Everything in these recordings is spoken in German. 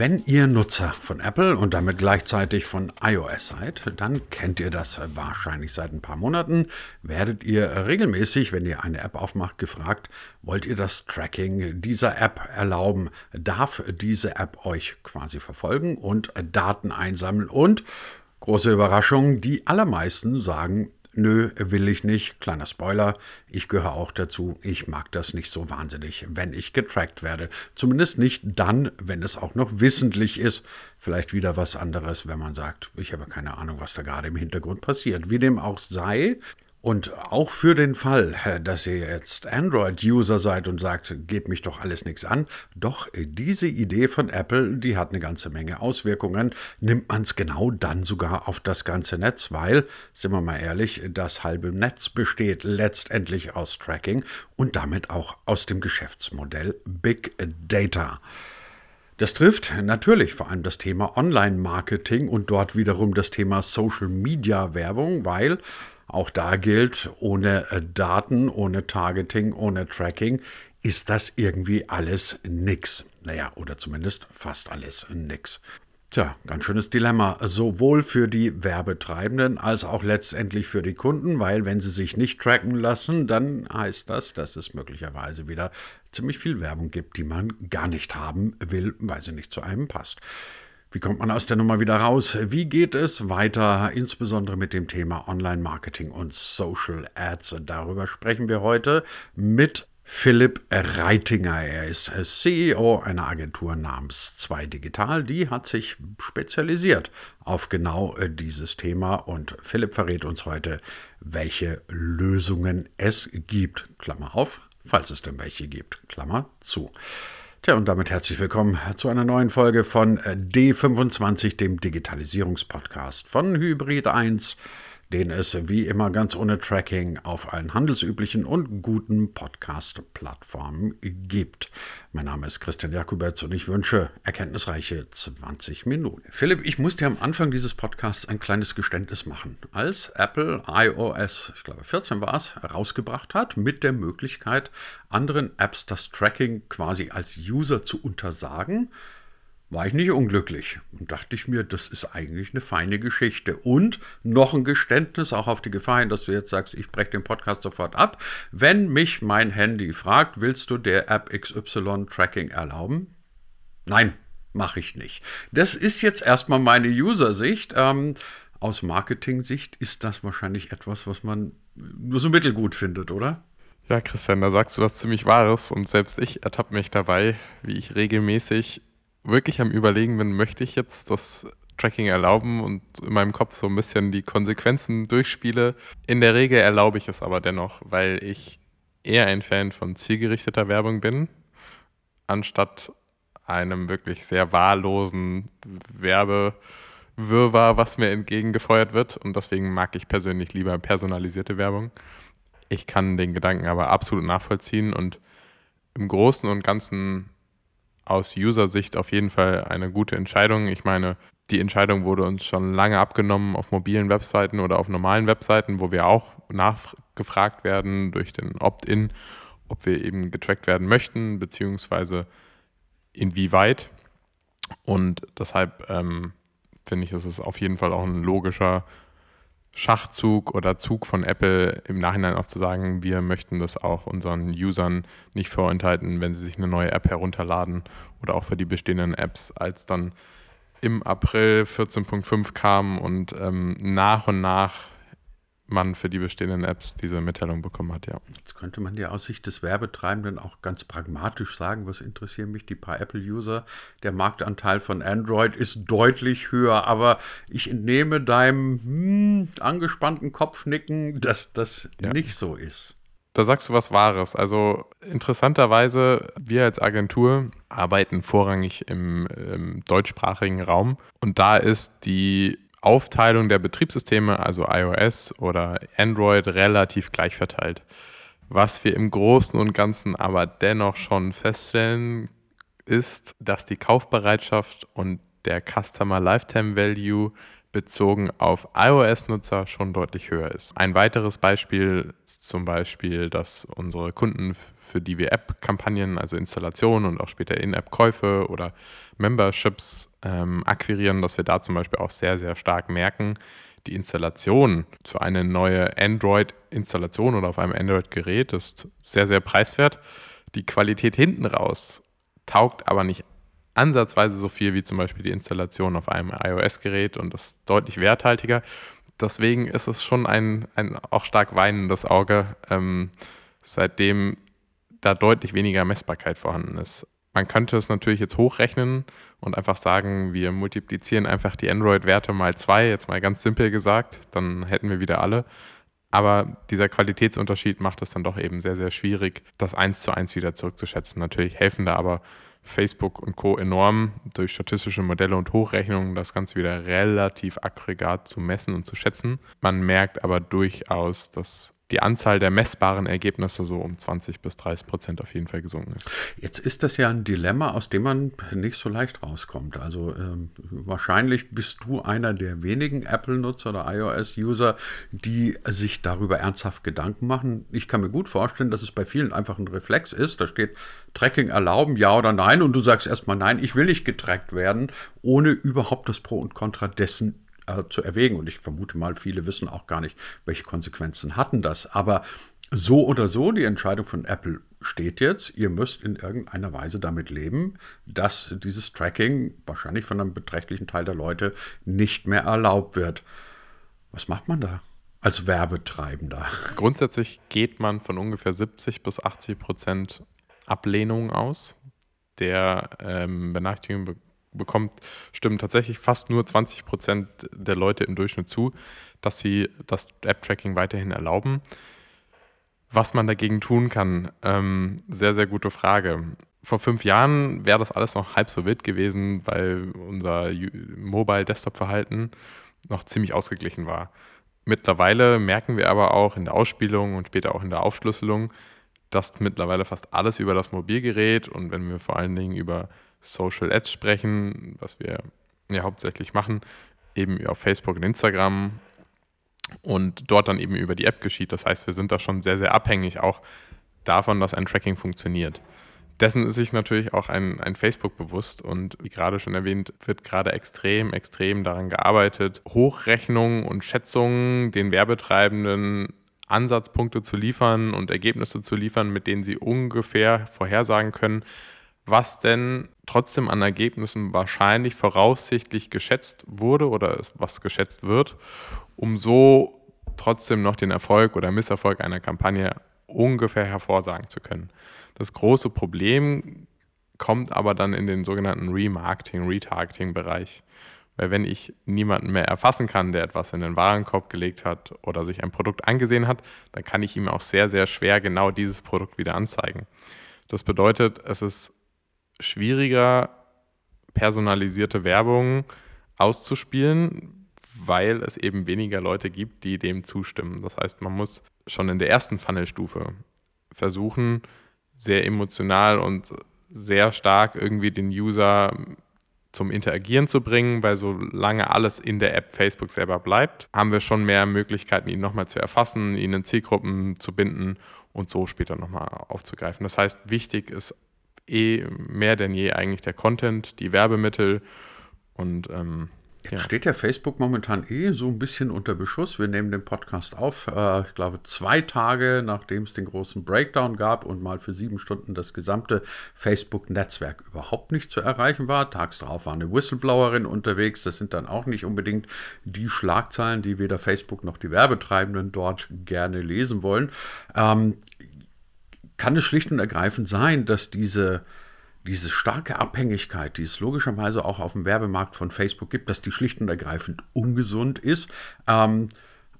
Wenn ihr Nutzer von Apple und damit gleichzeitig von iOS seid, dann kennt ihr das wahrscheinlich seit ein paar Monaten. Werdet ihr regelmäßig, wenn ihr eine App aufmacht, gefragt, wollt ihr das Tracking dieser App erlauben? Darf diese App euch quasi verfolgen und Daten einsammeln? Und große Überraschung, die allermeisten sagen, Nö, will ich nicht. Kleiner Spoiler, ich gehöre auch dazu. Ich mag das nicht so wahnsinnig, wenn ich getrackt werde. Zumindest nicht dann, wenn es auch noch wissentlich ist. Vielleicht wieder was anderes, wenn man sagt, ich habe keine Ahnung, was da gerade im Hintergrund passiert. Wie dem auch sei, und auch für den Fall, dass ihr jetzt Android-User seid und sagt, geht mich doch alles nichts an, doch diese Idee von Apple, die hat eine ganze Menge Auswirkungen. Nimmt man es genau dann sogar auf das ganze Netz, weil, sind wir mal ehrlich, das halbe Netz besteht letztendlich aus Tracking und damit auch aus dem Geschäftsmodell Big Data. Das trifft natürlich vor allem das Thema Online-Marketing und dort wiederum das Thema Social-Media-Werbung, weil auch da gilt, ohne äh, Daten, ohne Targeting, ohne Tracking ist das irgendwie alles nix. Naja, oder zumindest fast alles nix. Tja, ganz schönes Dilemma, sowohl für die Werbetreibenden als auch letztendlich für die Kunden, weil wenn sie sich nicht tracken lassen, dann heißt das, dass es möglicherweise wieder ziemlich viel Werbung gibt, die man gar nicht haben will, weil sie nicht zu einem passt. Wie kommt man aus der Nummer wieder raus? Wie geht es weiter, insbesondere mit dem Thema Online-Marketing und Social Ads? Darüber sprechen wir heute mit Philipp Reitinger. Er ist CEO einer Agentur namens 2 Digital. Die hat sich spezialisiert auf genau äh, dieses Thema und Philipp verrät uns heute, welche Lösungen es gibt. Klammer auf, falls es denn welche gibt. Klammer zu. Tja, und damit herzlich willkommen zu einer neuen Folge von D25, dem Digitalisierungspodcast von Hybrid 1 den es wie immer ganz ohne Tracking auf allen handelsüblichen und guten Podcast-Plattformen gibt. Mein Name ist Christian Jakubetz und ich wünsche erkenntnisreiche 20 Minuten. Philipp, ich muss dir am Anfang dieses Podcasts ein kleines Geständnis machen. Als Apple iOS, ich glaube 14 war es, herausgebracht hat, mit der Möglichkeit, anderen Apps das Tracking quasi als User zu untersagen, war ich nicht unglücklich und dachte ich mir, das ist eigentlich eine feine Geschichte. Und noch ein Geständnis, auch auf die Gefahr hin, dass du jetzt sagst, ich breche den Podcast sofort ab. Wenn mich mein Handy fragt, willst du der App XY Tracking erlauben? Nein, mache ich nicht. Das ist jetzt erstmal meine User-Sicht. Ähm, aus Marketing-Sicht ist das wahrscheinlich etwas, was man nur so mittelgut findet, oder? Ja, Christian, da sagst du was ziemlich Wahres und selbst ich ertappe mich dabei, wie ich regelmäßig wirklich am Überlegen bin, möchte ich jetzt das Tracking erlauben und in meinem Kopf so ein bisschen die Konsequenzen durchspiele. In der Regel erlaube ich es aber dennoch, weil ich eher ein Fan von zielgerichteter Werbung bin, anstatt einem wirklich sehr wahllosen Werbewirrwarr, was mir entgegengefeuert wird. Und deswegen mag ich persönlich lieber personalisierte Werbung. Ich kann den Gedanken aber absolut nachvollziehen und im Großen und Ganzen aus User-Sicht auf jeden Fall eine gute Entscheidung. Ich meine, die Entscheidung wurde uns schon lange abgenommen auf mobilen Webseiten oder auf normalen Webseiten, wo wir auch nachgefragt werden durch den Opt-in, ob wir eben getrackt werden möchten, beziehungsweise inwieweit. Und deshalb ähm, finde ich, ist es auf jeden Fall auch ein logischer Schachzug oder Zug von Apple im Nachhinein auch zu sagen, wir möchten das auch unseren Usern nicht vorenthalten, wenn sie sich eine neue App herunterladen oder auch für die bestehenden Apps, als dann im April 14.5 kam und ähm, nach und nach man für die bestehenden Apps diese Mitteilung bekommen hat, ja. Jetzt könnte man ja aus Sicht des Werbetreibenden auch ganz pragmatisch sagen, was interessieren mich die paar Apple-User? Der Marktanteil von Android ist deutlich höher, aber ich entnehme deinem hm, angespannten Kopfnicken, dass das ja. nicht so ist. Da sagst du was Wahres. Also interessanterweise, wir als Agentur arbeiten vorrangig im, im deutschsprachigen Raum und da ist die Aufteilung der Betriebssysteme, also iOS oder Android, relativ gleich verteilt. Was wir im Großen und Ganzen aber dennoch schon feststellen, ist, dass die Kaufbereitschaft und der Customer Lifetime Value bezogen auf iOS-Nutzer schon deutlich höher ist. Ein weiteres Beispiel ist zum Beispiel, dass unsere Kunden, für die wir App-Kampagnen, also Installationen und auch später In-App-Käufe oder Memberships ähm, akquirieren, dass wir da zum Beispiel auch sehr, sehr stark merken, die Installation für eine neue Android-Installation oder auf einem Android-Gerät ist sehr, sehr preiswert. Die Qualität hinten raus taugt aber nicht ansatzweise so viel wie zum Beispiel die Installation auf einem iOS-Gerät und das deutlich werthaltiger. Deswegen ist es schon ein, ein auch stark weinendes Auge, ähm, seitdem da deutlich weniger Messbarkeit vorhanden ist. Man könnte es natürlich jetzt hochrechnen und einfach sagen, wir multiplizieren einfach die Android-Werte mal zwei, jetzt mal ganz simpel gesagt, dann hätten wir wieder alle. Aber dieser Qualitätsunterschied macht es dann doch eben sehr, sehr schwierig, das eins zu eins wieder zurückzuschätzen. Natürlich helfen da aber Facebook und Co. enorm durch statistische Modelle und Hochrechnungen das Ganze wieder relativ aggregat zu messen und zu schätzen. Man merkt aber durchaus, dass die Anzahl der messbaren Ergebnisse so um 20 bis 30 Prozent auf jeden Fall gesunken ist. Jetzt ist das ja ein Dilemma, aus dem man nicht so leicht rauskommt. Also ähm, wahrscheinlich bist du einer der wenigen Apple-Nutzer oder iOS-User, die sich darüber ernsthaft Gedanken machen. Ich kann mir gut vorstellen, dass es bei vielen einfach ein Reflex ist. Da steht Tracking erlauben, ja oder nein, und du sagst erstmal nein, ich will nicht getrackt werden, ohne überhaupt das Pro und Contra dessen äh, zu erwägen. Und ich vermute mal, viele wissen auch gar nicht, welche Konsequenzen hatten das. Aber so oder so, die Entscheidung von Apple steht jetzt. Ihr müsst in irgendeiner Weise damit leben, dass dieses Tracking wahrscheinlich von einem beträchtlichen Teil der Leute nicht mehr erlaubt wird. Was macht man da? als Werbetreibender? Grundsätzlich geht man von ungefähr 70 bis 80 Prozent Ablehnung aus der ähm, Benachrichtigung bekommt, stimmen tatsächlich fast nur 20 Prozent der Leute im Durchschnitt zu, dass sie das App-Tracking weiterhin erlauben. Was man dagegen tun kann, ähm, sehr, sehr gute Frage. Vor fünf Jahren wäre das alles noch halb so wild gewesen, weil unser Mobile-Desktop-Verhalten noch ziemlich ausgeglichen war. Mittlerweile merken wir aber auch in der Ausspielung und später auch in der Aufschlüsselung, dass mittlerweile fast alles über das Mobilgerät und wenn wir vor allen Dingen über Social Ads sprechen, was wir ja hauptsächlich machen, eben auf Facebook und Instagram und dort dann eben über die App geschieht. Das heißt, wir sind da schon sehr, sehr abhängig auch davon, dass ein Tracking funktioniert. Dessen ist sich natürlich auch ein, ein Facebook bewusst und wie gerade schon erwähnt, wird gerade extrem, extrem daran gearbeitet, Hochrechnungen und Schätzungen den Werbetreibenden Ansatzpunkte zu liefern und Ergebnisse zu liefern, mit denen sie ungefähr vorhersagen können, was denn trotzdem an Ergebnissen wahrscheinlich voraussichtlich geschätzt wurde oder was geschätzt wird, um so trotzdem noch den Erfolg oder Misserfolg einer Kampagne ungefähr hervorsagen zu können. Das große Problem kommt aber dann in den sogenannten Remarketing, Retargeting-Bereich. Weil wenn ich niemanden mehr erfassen kann, der etwas in den Warenkorb gelegt hat oder sich ein Produkt angesehen hat, dann kann ich ihm auch sehr, sehr schwer genau dieses Produkt wieder anzeigen. Das bedeutet, es ist schwieriger, personalisierte Werbung auszuspielen, weil es eben weniger Leute gibt, die dem zustimmen. Das heißt, man muss schon in der ersten Funnelstufe versuchen, sehr emotional und sehr stark irgendwie den User zum Interagieren zu bringen, weil solange alles in der App Facebook selber bleibt, haben wir schon mehr Möglichkeiten, ihn nochmal zu erfassen, ihn in Zielgruppen zu binden und so später nochmal aufzugreifen. Das heißt, wichtig ist eh mehr denn je eigentlich der Content, die Werbemittel und ähm, Jetzt ja. steht ja Facebook momentan eh so ein bisschen unter Beschuss. Wir nehmen den Podcast auf, äh, ich glaube, zwei Tage nachdem es den großen Breakdown gab und mal für sieben Stunden das gesamte Facebook-Netzwerk überhaupt nicht zu erreichen war. Tags darauf war eine Whistleblowerin unterwegs. Das sind dann auch nicht unbedingt die Schlagzeilen, die weder Facebook noch die Werbetreibenden dort gerne lesen wollen. Ähm, kann es schlicht und ergreifend sein, dass diese, diese starke Abhängigkeit, die es logischerweise auch auf dem Werbemarkt von Facebook gibt, dass die schlicht und ergreifend ungesund ist. Ähm,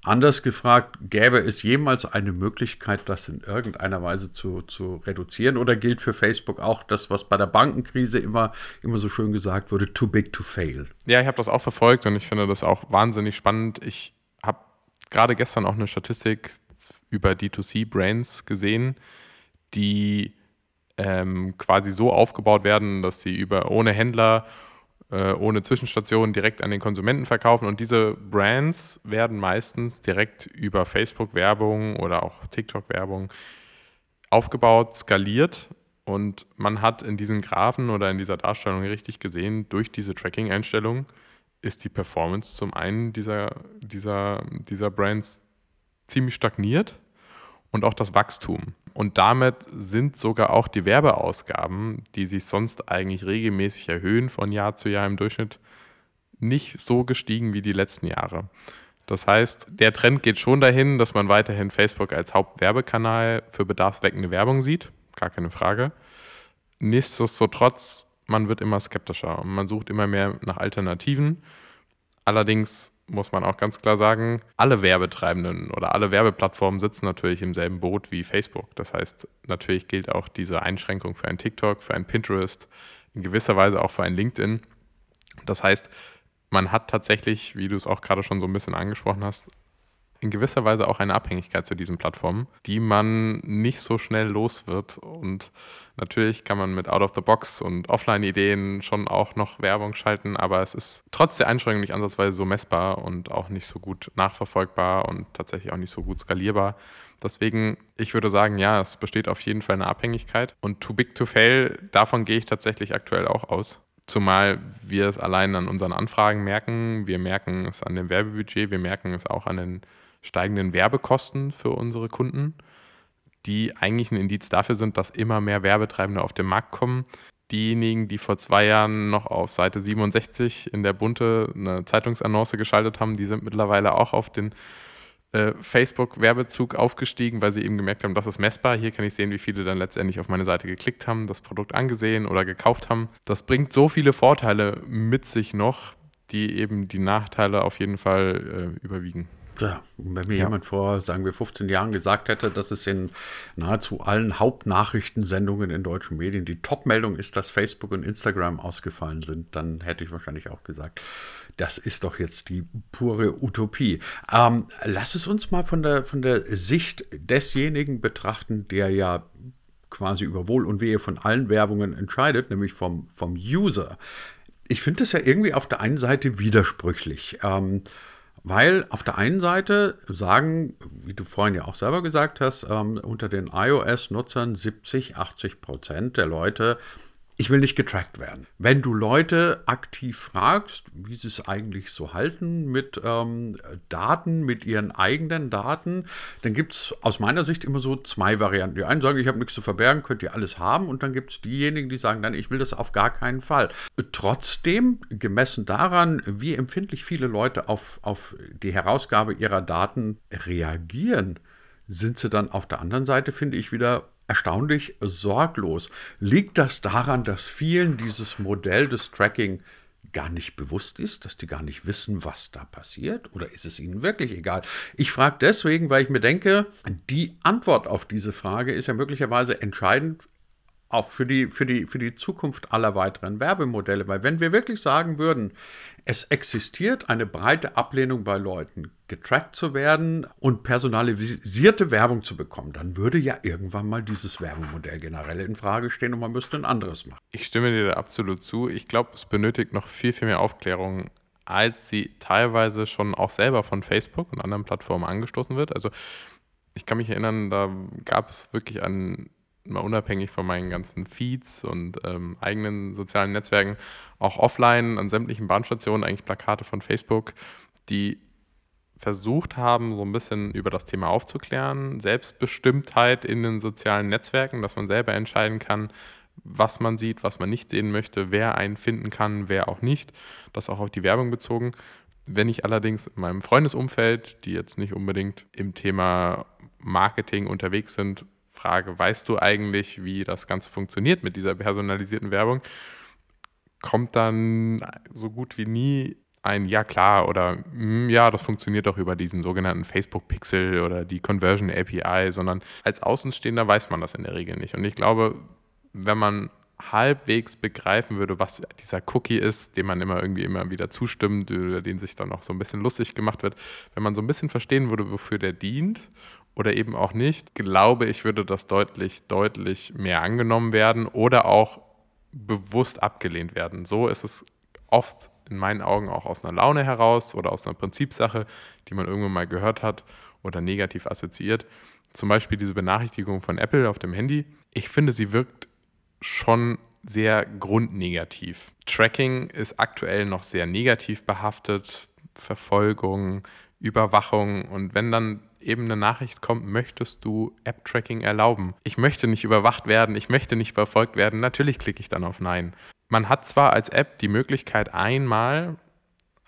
anders gefragt, gäbe es jemals eine Möglichkeit, das in irgendeiner Weise zu, zu reduzieren? Oder gilt für Facebook auch das, was bei der Bankenkrise immer, immer so schön gesagt wurde, too big to fail? Ja, ich habe das auch verfolgt und ich finde das auch wahnsinnig spannend. Ich habe gerade gestern auch eine Statistik über D2C-Brands gesehen, die ähm, quasi so aufgebaut werden, dass sie über ohne Händler äh, ohne Zwischenstationen direkt an den Konsumenten verkaufen. Und diese Brands werden meistens direkt über Facebook-Werbung oder auch TikTok-Werbung aufgebaut, skaliert. Und man hat in diesen Graphen oder in dieser Darstellung richtig gesehen, durch diese Tracking-Einstellungen ist die Performance zum einen dieser, dieser, dieser Brands ziemlich stagniert und auch das Wachstum. Und damit sind sogar auch die Werbeausgaben, die sich sonst eigentlich regelmäßig erhöhen von Jahr zu Jahr im Durchschnitt, nicht so gestiegen wie die letzten Jahre. Das heißt, der Trend geht schon dahin, dass man weiterhin Facebook als Hauptwerbekanal für bedarfsweckende Werbung sieht, gar keine Frage. Nichtsdestotrotz, man wird immer skeptischer und man sucht immer mehr nach Alternativen. Allerdings muss man auch ganz klar sagen, alle Werbetreibenden oder alle Werbeplattformen sitzen natürlich im selben Boot wie Facebook. Das heißt, natürlich gilt auch diese Einschränkung für ein TikTok, für ein Pinterest, in gewisser Weise auch für ein LinkedIn. Das heißt, man hat tatsächlich, wie du es auch gerade schon so ein bisschen angesprochen hast, in gewisser Weise auch eine Abhängigkeit zu diesen Plattformen, die man nicht so schnell los wird. Und natürlich kann man mit Out-of-the-Box und Offline-Ideen schon auch noch Werbung schalten, aber es ist trotz der Einschränkung nicht ansatzweise so messbar und auch nicht so gut nachverfolgbar und tatsächlich auch nicht so gut skalierbar. Deswegen, ich würde sagen, ja, es besteht auf jeden Fall eine Abhängigkeit. Und too big to fail, davon gehe ich tatsächlich aktuell auch aus. Zumal wir es allein an unseren Anfragen merken, wir merken es an dem Werbebudget, wir merken es auch an den steigenden Werbekosten für unsere Kunden, die eigentlich ein Indiz dafür sind, dass immer mehr Werbetreibende auf den Markt kommen. Diejenigen, die vor zwei Jahren noch auf Seite 67 in der Bunte eine Zeitungsannonce geschaltet haben, die sind mittlerweile auch auf den äh, Facebook-Werbezug aufgestiegen, weil sie eben gemerkt haben, das ist messbar. Hier kann ich sehen, wie viele dann letztendlich auf meine Seite geklickt haben, das Produkt angesehen oder gekauft haben. Das bringt so viele Vorteile mit sich noch, die eben die Nachteile auf jeden Fall äh, überwiegen. Ja, wenn mir ja. jemand vor, sagen wir, 15 Jahren gesagt hätte, dass es in nahezu allen Hauptnachrichtensendungen in deutschen Medien die Top-Meldung ist, dass Facebook und Instagram ausgefallen sind, dann hätte ich wahrscheinlich auch gesagt, das ist doch jetzt die pure Utopie. Ähm, lass es uns mal von der, von der Sicht desjenigen betrachten, der ja quasi über Wohl und Wehe von allen Werbungen entscheidet, nämlich vom, vom User. Ich finde das ja irgendwie auf der einen Seite widersprüchlich. Ähm, weil auf der einen Seite sagen, wie du vorhin ja auch selber gesagt hast, ähm, unter den iOS-Nutzern 70, 80 Prozent der Leute ich will nicht getrackt werden. Wenn du Leute aktiv fragst, wie sie es eigentlich so halten mit ähm, Daten, mit ihren eigenen Daten, dann gibt es aus meiner Sicht immer so zwei Varianten. Die einen sagen, ich habe nichts zu verbergen, könnt ihr alles haben. Und dann gibt es diejenigen, die sagen, nein, ich will das auf gar keinen Fall. Trotzdem, gemessen daran, wie empfindlich viele Leute auf, auf die Herausgabe ihrer Daten reagieren, sind sie dann auf der anderen Seite, finde ich, wieder erstaunlich sorglos. Liegt das daran, dass vielen dieses Modell des Tracking gar nicht bewusst ist, dass die gar nicht wissen, was da passiert? Oder ist es ihnen wirklich egal? Ich frage deswegen, weil ich mir denke, die Antwort auf diese Frage ist ja möglicherweise entscheidend auch für die, für, die, für die Zukunft aller weiteren Werbemodelle. Weil wenn wir wirklich sagen würden, es existiert eine breite Ablehnung bei Leuten, getrackt zu werden und personalisierte Werbung zu bekommen, dann würde ja irgendwann mal dieses Werbemodell generell in Frage stehen und man müsste ein anderes machen. Ich stimme dir da absolut zu. Ich glaube, es benötigt noch viel, viel mehr Aufklärung, als sie teilweise schon auch selber von Facebook und anderen Plattformen angestoßen wird. Also ich kann mich erinnern, da gab es wirklich einen mal unabhängig von meinen ganzen Feeds und ähm, eigenen sozialen Netzwerken, auch offline an sämtlichen Bahnstationen eigentlich Plakate von Facebook, die versucht haben, so ein bisschen über das Thema aufzuklären. Selbstbestimmtheit in den sozialen Netzwerken, dass man selber entscheiden kann, was man sieht, was man nicht sehen möchte, wer einen finden kann, wer auch nicht. Das auch auf die Werbung bezogen. Wenn ich allerdings in meinem Freundesumfeld, die jetzt nicht unbedingt im Thema Marketing unterwegs sind, frage, weißt du eigentlich, wie das Ganze funktioniert mit dieser personalisierten Werbung, kommt dann so gut wie nie ein Ja klar oder hm, ja, das funktioniert doch über diesen sogenannten Facebook Pixel oder die Conversion API, sondern als Außenstehender weiß man das in der Regel nicht. Und ich glaube, wenn man halbwegs begreifen würde, was dieser Cookie ist, dem man immer irgendwie immer wieder zustimmt, über den sich dann auch so ein bisschen lustig gemacht wird, wenn man so ein bisschen verstehen würde, wofür der dient oder eben auch nicht, glaube ich, würde das deutlich, deutlich mehr angenommen werden oder auch bewusst abgelehnt werden. So ist es oft in meinen Augen auch aus einer Laune heraus oder aus einer Prinzipsache, die man irgendwann mal gehört hat oder negativ assoziiert. Zum Beispiel diese Benachrichtigung von Apple auf dem Handy. Ich finde, sie wirkt schon sehr grundnegativ. Tracking ist aktuell noch sehr negativ behaftet. Verfolgung, Überwachung und wenn dann eben eine Nachricht kommt, möchtest du App-Tracking erlauben? Ich möchte nicht überwacht werden, ich möchte nicht verfolgt werden, natürlich klicke ich dann auf Nein. Man hat zwar als App die Möglichkeit, einmal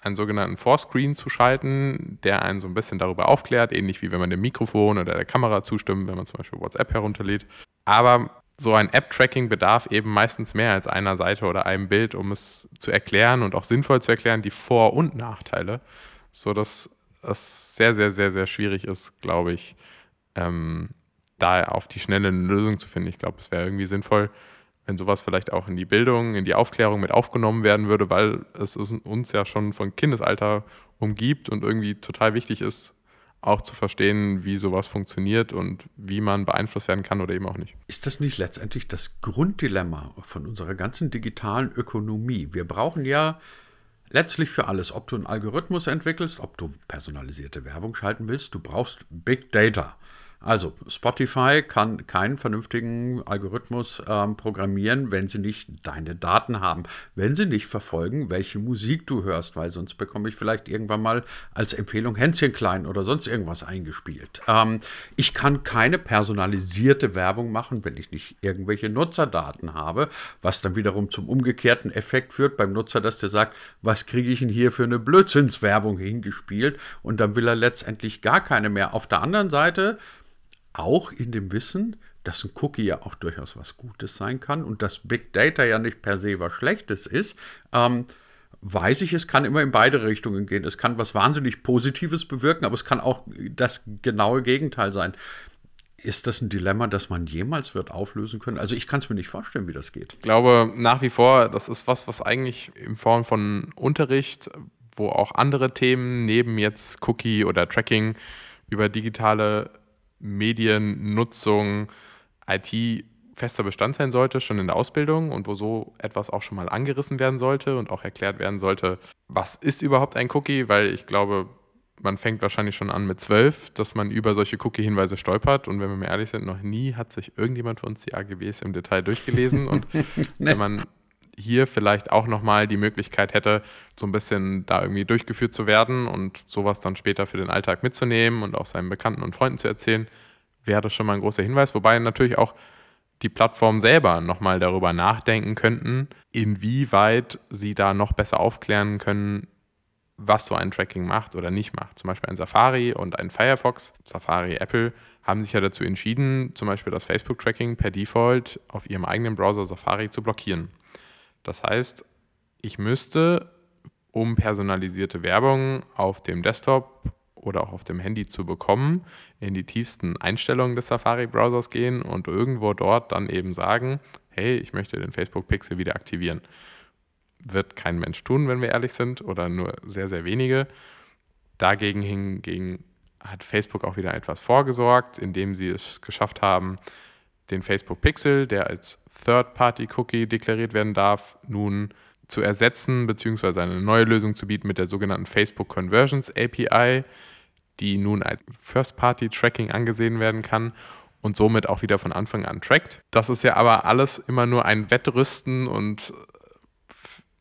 einen sogenannten Forescreen zu schalten, der einen so ein bisschen darüber aufklärt, ähnlich wie wenn man dem Mikrofon oder der Kamera zustimmt, wenn man zum Beispiel WhatsApp herunterlädt. Aber so ein App-Tracking bedarf eben meistens mehr als einer Seite oder einem Bild, um es zu erklären und auch sinnvoll zu erklären, die Vor- und Nachteile, sodass es sehr, sehr, sehr, sehr schwierig ist, glaube ich, ähm, da auf die schnelle Lösung zu finden. Ich glaube, es wäre irgendwie sinnvoll, wenn sowas vielleicht auch in die Bildung, in die Aufklärung mit aufgenommen werden würde, weil es uns ja schon von Kindesalter umgibt und irgendwie total wichtig ist, auch zu verstehen, wie sowas funktioniert und wie man beeinflusst werden kann oder eben auch nicht. Ist das nicht letztendlich das Grunddilemma von unserer ganzen digitalen Ökonomie? Wir brauchen ja letztlich für alles, ob du einen Algorithmus entwickelst, ob du personalisierte Werbung schalten willst, du brauchst Big Data. Also Spotify kann keinen vernünftigen Algorithmus ähm, programmieren, wenn sie nicht deine Daten haben, wenn sie nicht verfolgen, welche Musik du hörst, weil sonst bekomme ich vielleicht irgendwann mal als Empfehlung Hänschen klein oder sonst irgendwas eingespielt. Ähm, ich kann keine personalisierte Werbung machen, wenn ich nicht irgendwelche Nutzerdaten habe, was dann wiederum zum umgekehrten Effekt führt beim Nutzer, dass der sagt, was kriege ich denn hier für eine Blödsinnswerbung hingespielt und dann will er letztendlich gar keine mehr. Auf der anderen Seite auch in dem Wissen, dass ein Cookie ja auch durchaus was Gutes sein kann und dass Big Data ja nicht per se was Schlechtes ist, ähm, weiß ich, es kann immer in beide Richtungen gehen. Es kann was wahnsinnig Positives bewirken, aber es kann auch das genaue Gegenteil sein. Ist das ein Dilemma, das man jemals wird auflösen können? Also ich kann es mir nicht vorstellen, wie das geht. Ich glaube nach wie vor, das ist was, was eigentlich in Form von Unterricht, wo auch andere Themen neben jetzt Cookie oder Tracking über digitale Mediennutzung, IT fester Bestand sein sollte, schon in der Ausbildung und wo so etwas auch schon mal angerissen werden sollte und auch erklärt werden sollte, was ist überhaupt ein Cookie, weil ich glaube, man fängt wahrscheinlich schon an mit zwölf, dass man über solche Cookie-Hinweise stolpert. Und wenn wir mal ehrlich sind, noch nie hat sich irgendjemand von uns die AGBs im Detail durchgelesen. Und nee. wenn man hier vielleicht auch nochmal die Möglichkeit hätte, so ein bisschen da irgendwie durchgeführt zu werden und sowas dann später für den Alltag mitzunehmen und auch seinen Bekannten und Freunden zu erzählen, wäre das schon mal ein großer Hinweis. Wobei natürlich auch die Plattform selber nochmal darüber nachdenken könnten, inwieweit sie da noch besser aufklären können, was so ein Tracking macht oder nicht macht. Zum Beispiel ein Safari und ein Firefox, Safari, Apple, haben sich ja dazu entschieden, zum Beispiel das Facebook-Tracking per Default auf ihrem eigenen Browser Safari zu blockieren. Das heißt, ich müsste, um personalisierte Werbung auf dem Desktop oder auch auf dem Handy zu bekommen, in die tiefsten Einstellungen des Safari-Browsers gehen und irgendwo dort dann eben sagen, hey, ich möchte den Facebook-Pixel wieder aktivieren. Wird kein Mensch tun, wenn wir ehrlich sind, oder nur sehr, sehr wenige. Dagegen hingegen hat Facebook auch wieder etwas vorgesorgt, indem sie es geschafft haben, den Facebook Pixel, der als Third-Party-Cookie deklariert werden darf, nun zu ersetzen bzw. eine neue Lösung zu bieten mit der sogenannten Facebook Conversions API, die nun als First-Party-Tracking angesehen werden kann und somit auch wieder von Anfang an trackt. Das ist ja aber alles immer nur ein Wettrüsten und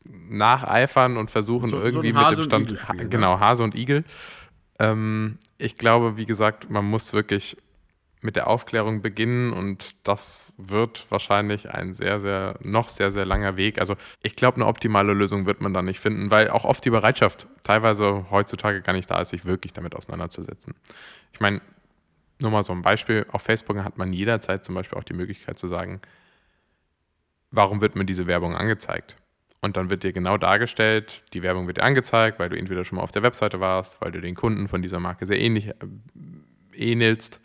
nacheifern und versuchen so, irgendwie so mit dem Stand, ne? genau, Hase und Igel. Ähm, ich glaube, wie gesagt, man muss wirklich mit der Aufklärung beginnen und das wird wahrscheinlich ein sehr, sehr, noch sehr, sehr langer Weg. Also ich glaube, eine optimale Lösung wird man da nicht finden, weil auch oft die Bereitschaft teilweise heutzutage gar nicht da ist, sich wirklich damit auseinanderzusetzen. Ich meine, nur mal so ein Beispiel, auf Facebook hat man jederzeit zum Beispiel auch die Möglichkeit zu sagen, warum wird mir diese Werbung angezeigt? Und dann wird dir genau dargestellt, die Werbung wird dir angezeigt, weil du entweder schon mal auf der Webseite warst, weil du den Kunden von dieser Marke sehr ähnlich äh, ähnelst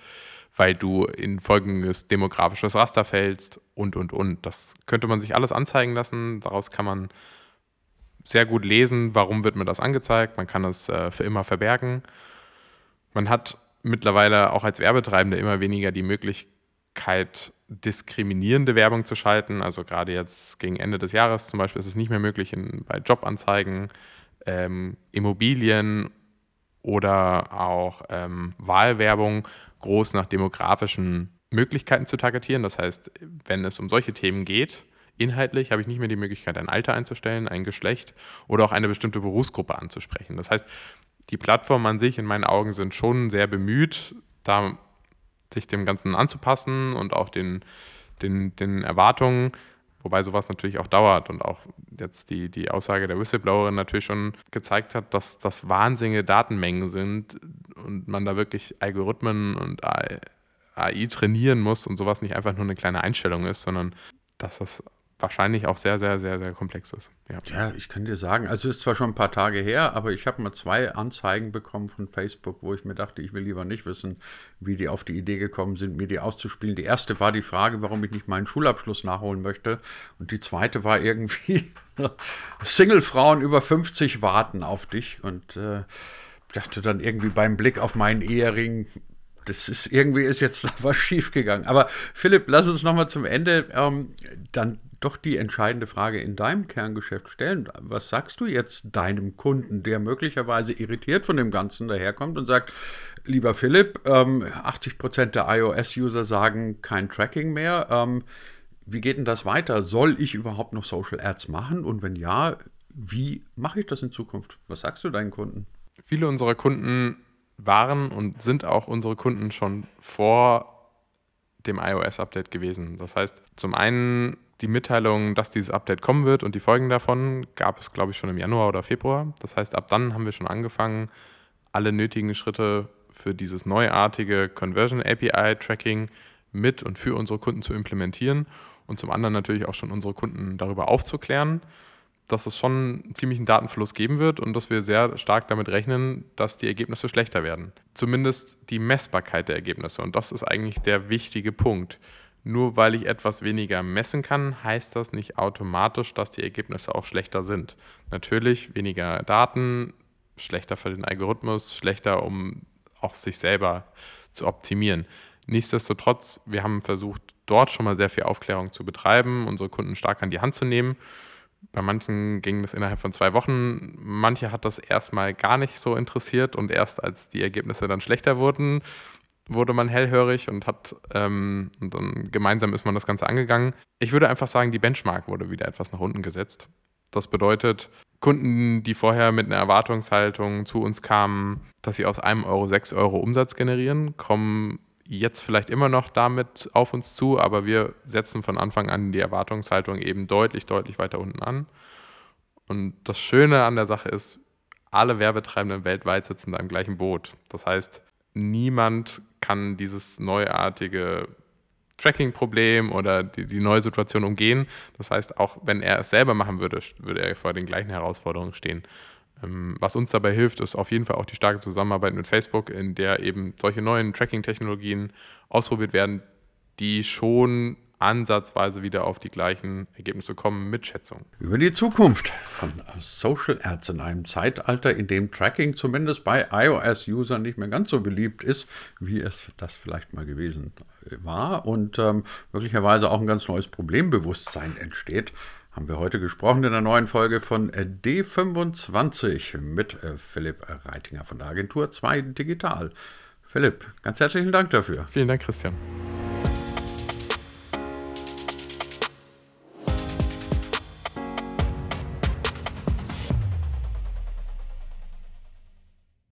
weil du in folgendes demografisches Raster fällst und, und, und. Das könnte man sich alles anzeigen lassen. Daraus kann man sehr gut lesen, warum wird mir das angezeigt. Man kann es äh, für immer verbergen. Man hat mittlerweile auch als Werbetreibende immer weniger die Möglichkeit, diskriminierende Werbung zu schalten. Also gerade jetzt gegen Ende des Jahres zum Beispiel ist es nicht mehr möglich, in, bei Jobanzeigen, ähm, Immobilien oder auch ähm, Wahlwerbung groß nach demografischen Möglichkeiten zu targetieren. Das heißt, wenn es um solche Themen geht, inhaltlich habe ich nicht mehr die Möglichkeit, ein Alter einzustellen, ein Geschlecht oder auch eine bestimmte Berufsgruppe anzusprechen. Das heißt, die Plattformen an sich in meinen Augen sind schon sehr bemüht, da sich dem Ganzen anzupassen und auch den, den, den Erwartungen, wobei sowas natürlich auch dauert und auch jetzt die, die Aussage der Whistleblowerin natürlich schon gezeigt hat, dass das wahnsinnige Datenmengen sind und man da wirklich Algorithmen und AI trainieren muss und sowas nicht einfach nur eine kleine Einstellung ist, sondern dass das wahrscheinlich auch sehr, sehr, sehr, sehr komplex ist. Ja. ja, ich kann dir sagen, also es ist zwar schon ein paar Tage her, aber ich habe mal zwei Anzeigen bekommen von Facebook, wo ich mir dachte, ich will lieber nicht wissen, wie die auf die Idee gekommen sind, mir die auszuspielen. Die erste war die Frage, warum ich nicht meinen Schulabschluss nachholen möchte. Und die zweite war irgendwie, Single-Frauen über 50 warten auf dich. Und äh, dachte dann irgendwie beim Blick auf meinen Ehering, das ist irgendwie ist jetzt was schief gegangen. Aber Philipp, lass uns nochmal zum Ende ähm, dann doch die entscheidende Frage in deinem Kerngeschäft stellen. Was sagst du jetzt deinem Kunden, der möglicherweise irritiert von dem Ganzen daherkommt und sagt, lieber Philipp, ähm, 80 Prozent der iOS-User sagen kein Tracking mehr. Ähm, wie geht denn das weiter? Soll ich überhaupt noch Social Ads machen? Und wenn ja, wie mache ich das in Zukunft? Was sagst du deinen Kunden? Viele unserer Kunden waren und sind auch unsere Kunden schon vor dem iOS-Update gewesen. Das heißt, zum einen die Mitteilung, dass dieses Update kommen wird und die Folgen davon gab es, glaube ich, schon im Januar oder Februar. Das heißt, ab dann haben wir schon angefangen, alle nötigen Schritte für dieses neuartige Conversion API Tracking mit und für unsere Kunden zu implementieren und zum anderen natürlich auch schon unsere Kunden darüber aufzuklären, dass es schon einen ziemlichen Datenfluss geben wird und dass wir sehr stark damit rechnen, dass die Ergebnisse schlechter werden. Zumindest die Messbarkeit der Ergebnisse. Und das ist eigentlich der wichtige Punkt. Nur weil ich etwas weniger messen kann, heißt das nicht automatisch, dass die Ergebnisse auch schlechter sind. Natürlich weniger Daten, schlechter für den Algorithmus, schlechter, um auch sich selber zu optimieren. Nichtsdestotrotz, wir haben versucht, dort schon mal sehr viel Aufklärung zu betreiben, unsere Kunden stark an die Hand zu nehmen bei manchen ging das innerhalb von zwei Wochen. Manche hat das erstmal gar nicht so interessiert und erst als die Ergebnisse dann schlechter wurden, wurde man hellhörig und hat ähm, und dann gemeinsam ist man das Ganze angegangen. Ich würde einfach sagen, die Benchmark wurde wieder etwas nach unten gesetzt. Das bedeutet, Kunden, die vorher mit einer Erwartungshaltung zu uns kamen, dass sie aus einem Euro sechs Euro Umsatz generieren, kommen jetzt vielleicht immer noch damit auf uns zu, aber wir setzen von Anfang an die Erwartungshaltung eben deutlich, deutlich weiter unten an. Und das Schöne an der Sache ist, alle Werbetreibenden weltweit sitzen da im gleichen Boot. Das heißt, niemand kann dieses neuartige Tracking-Problem oder die, die, neue Situation umgehen. Das heißt, auch wenn er es selber machen würde, würde er vor den gleichen Herausforderungen stehen. Ähm, was uns dabei hilft, ist auf jeden Fall auch die starke Zusammenarbeit mit Facebook, in der eben solche neuen Tracking-Technologien ausprobiert werden, die schon ansatzweise wieder auf die gleichen Ergebnisse kommen mit Schätzung. Über die Zukunft von Social Ads in einem Zeitalter, in dem Tracking zumindest bei iOS-Usern nicht mehr ganz so beliebt ist, wie es das vielleicht mal gewesen war und ähm, möglicherweise auch ein ganz neues Problembewusstsein entsteht haben wir heute gesprochen in der neuen Folge von D25 mit äh, Philipp Reitinger von der Agentur 2 Digital. Philipp, ganz herzlichen Dank dafür. Vielen Dank, Christian.